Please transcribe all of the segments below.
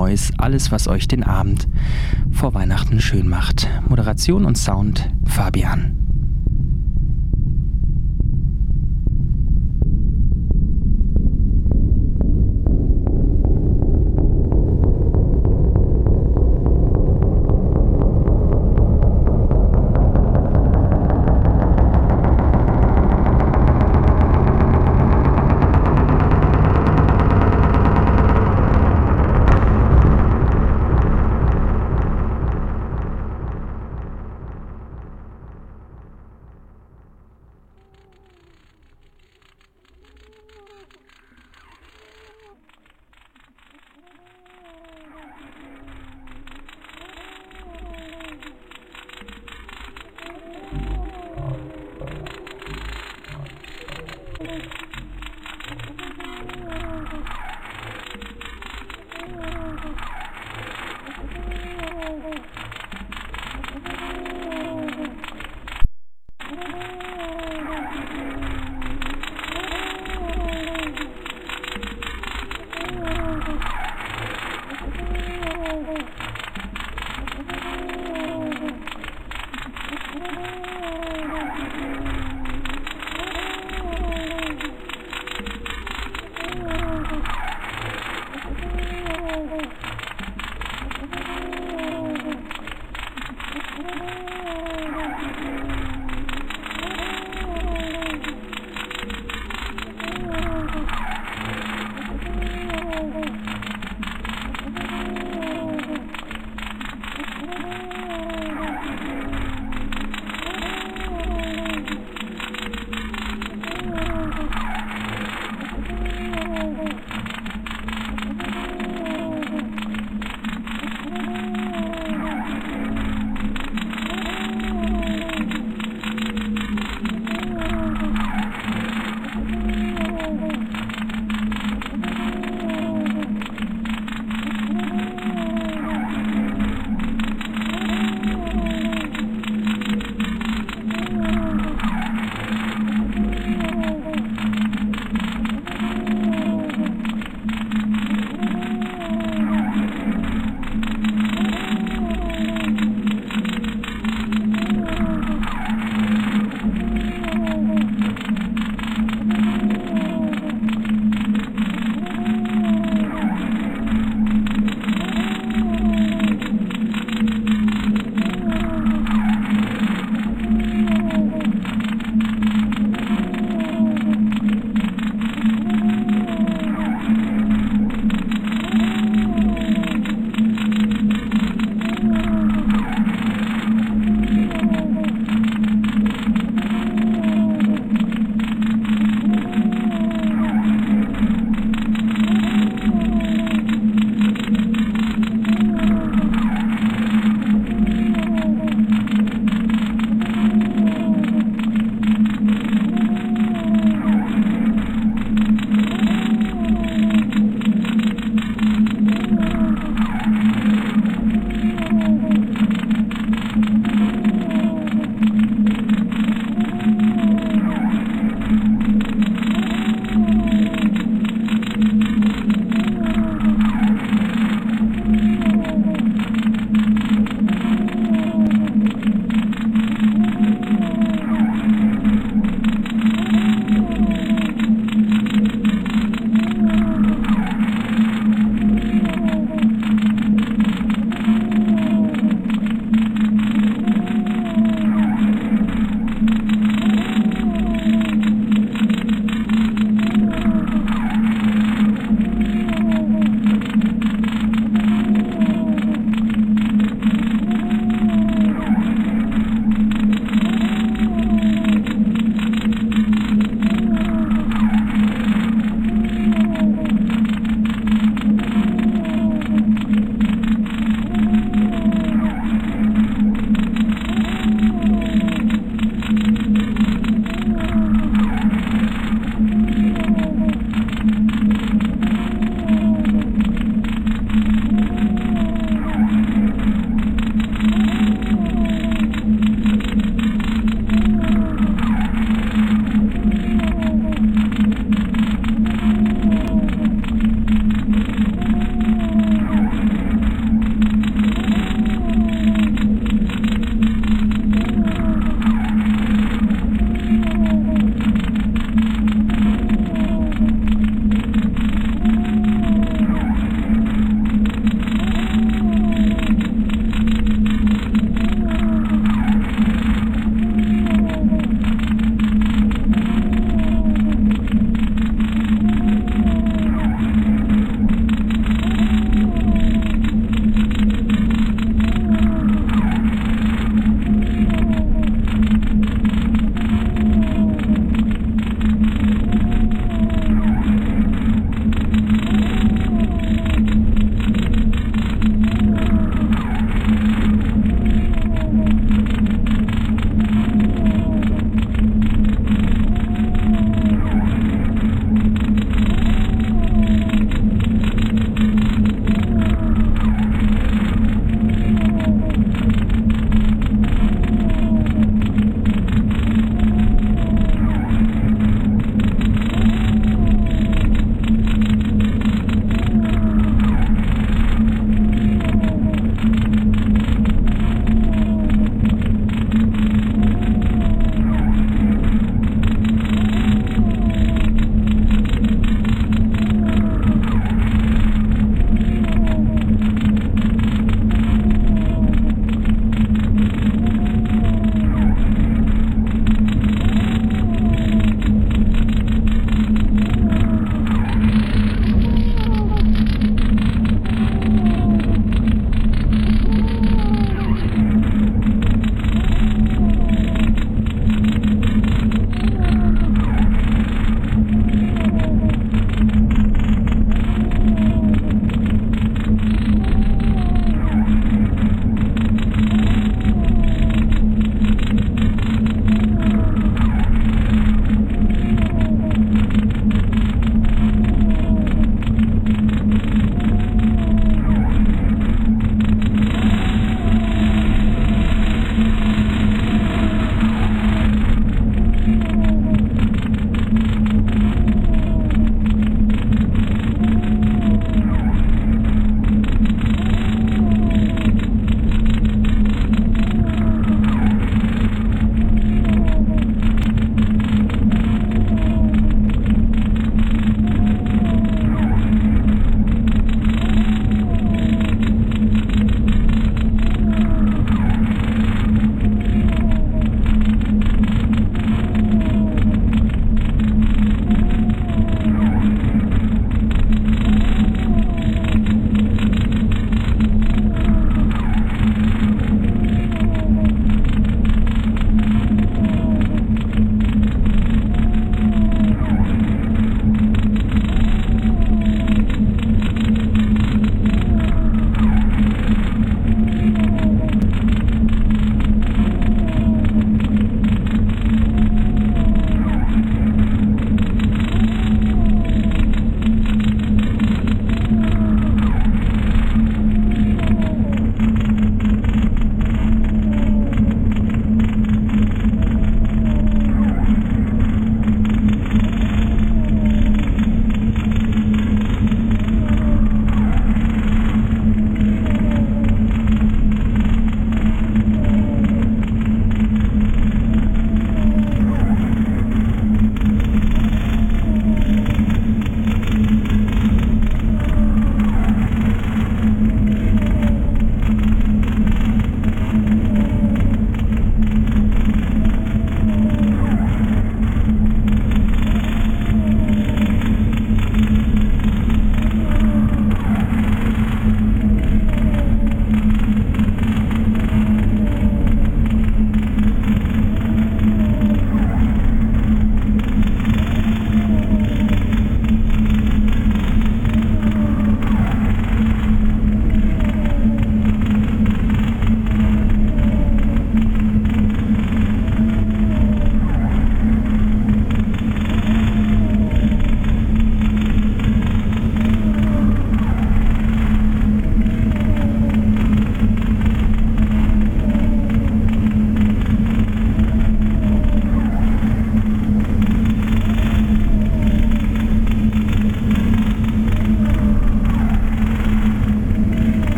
Noise, alles, was euch den Abend vor Weihnachten schön macht. Moderation und Sound Fabian.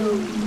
Ooh.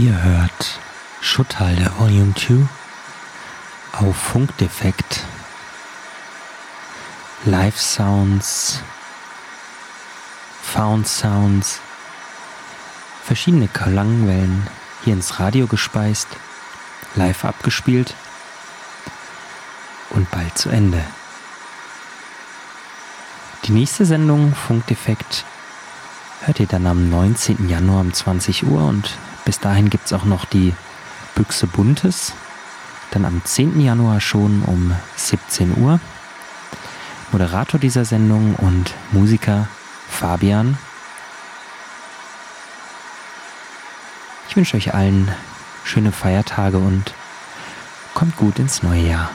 Ihr hört Schutthalde Volume 2 auf Funkdefekt. Live Sounds, Found Sounds, verschiedene Klangwellen hier ins Radio gespeist, live abgespielt und bald zu Ende. Die nächste Sendung Funkdefekt hört ihr dann am 19. Januar um 20 Uhr und bis dahin gibt es auch noch die Büchse Buntes. Dann am 10. Januar schon um 17 Uhr. Moderator dieser Sendung und Musiker Fabian. Ich wünsche euch allen schöne Feiertage und kommt gut ins neue Jahr.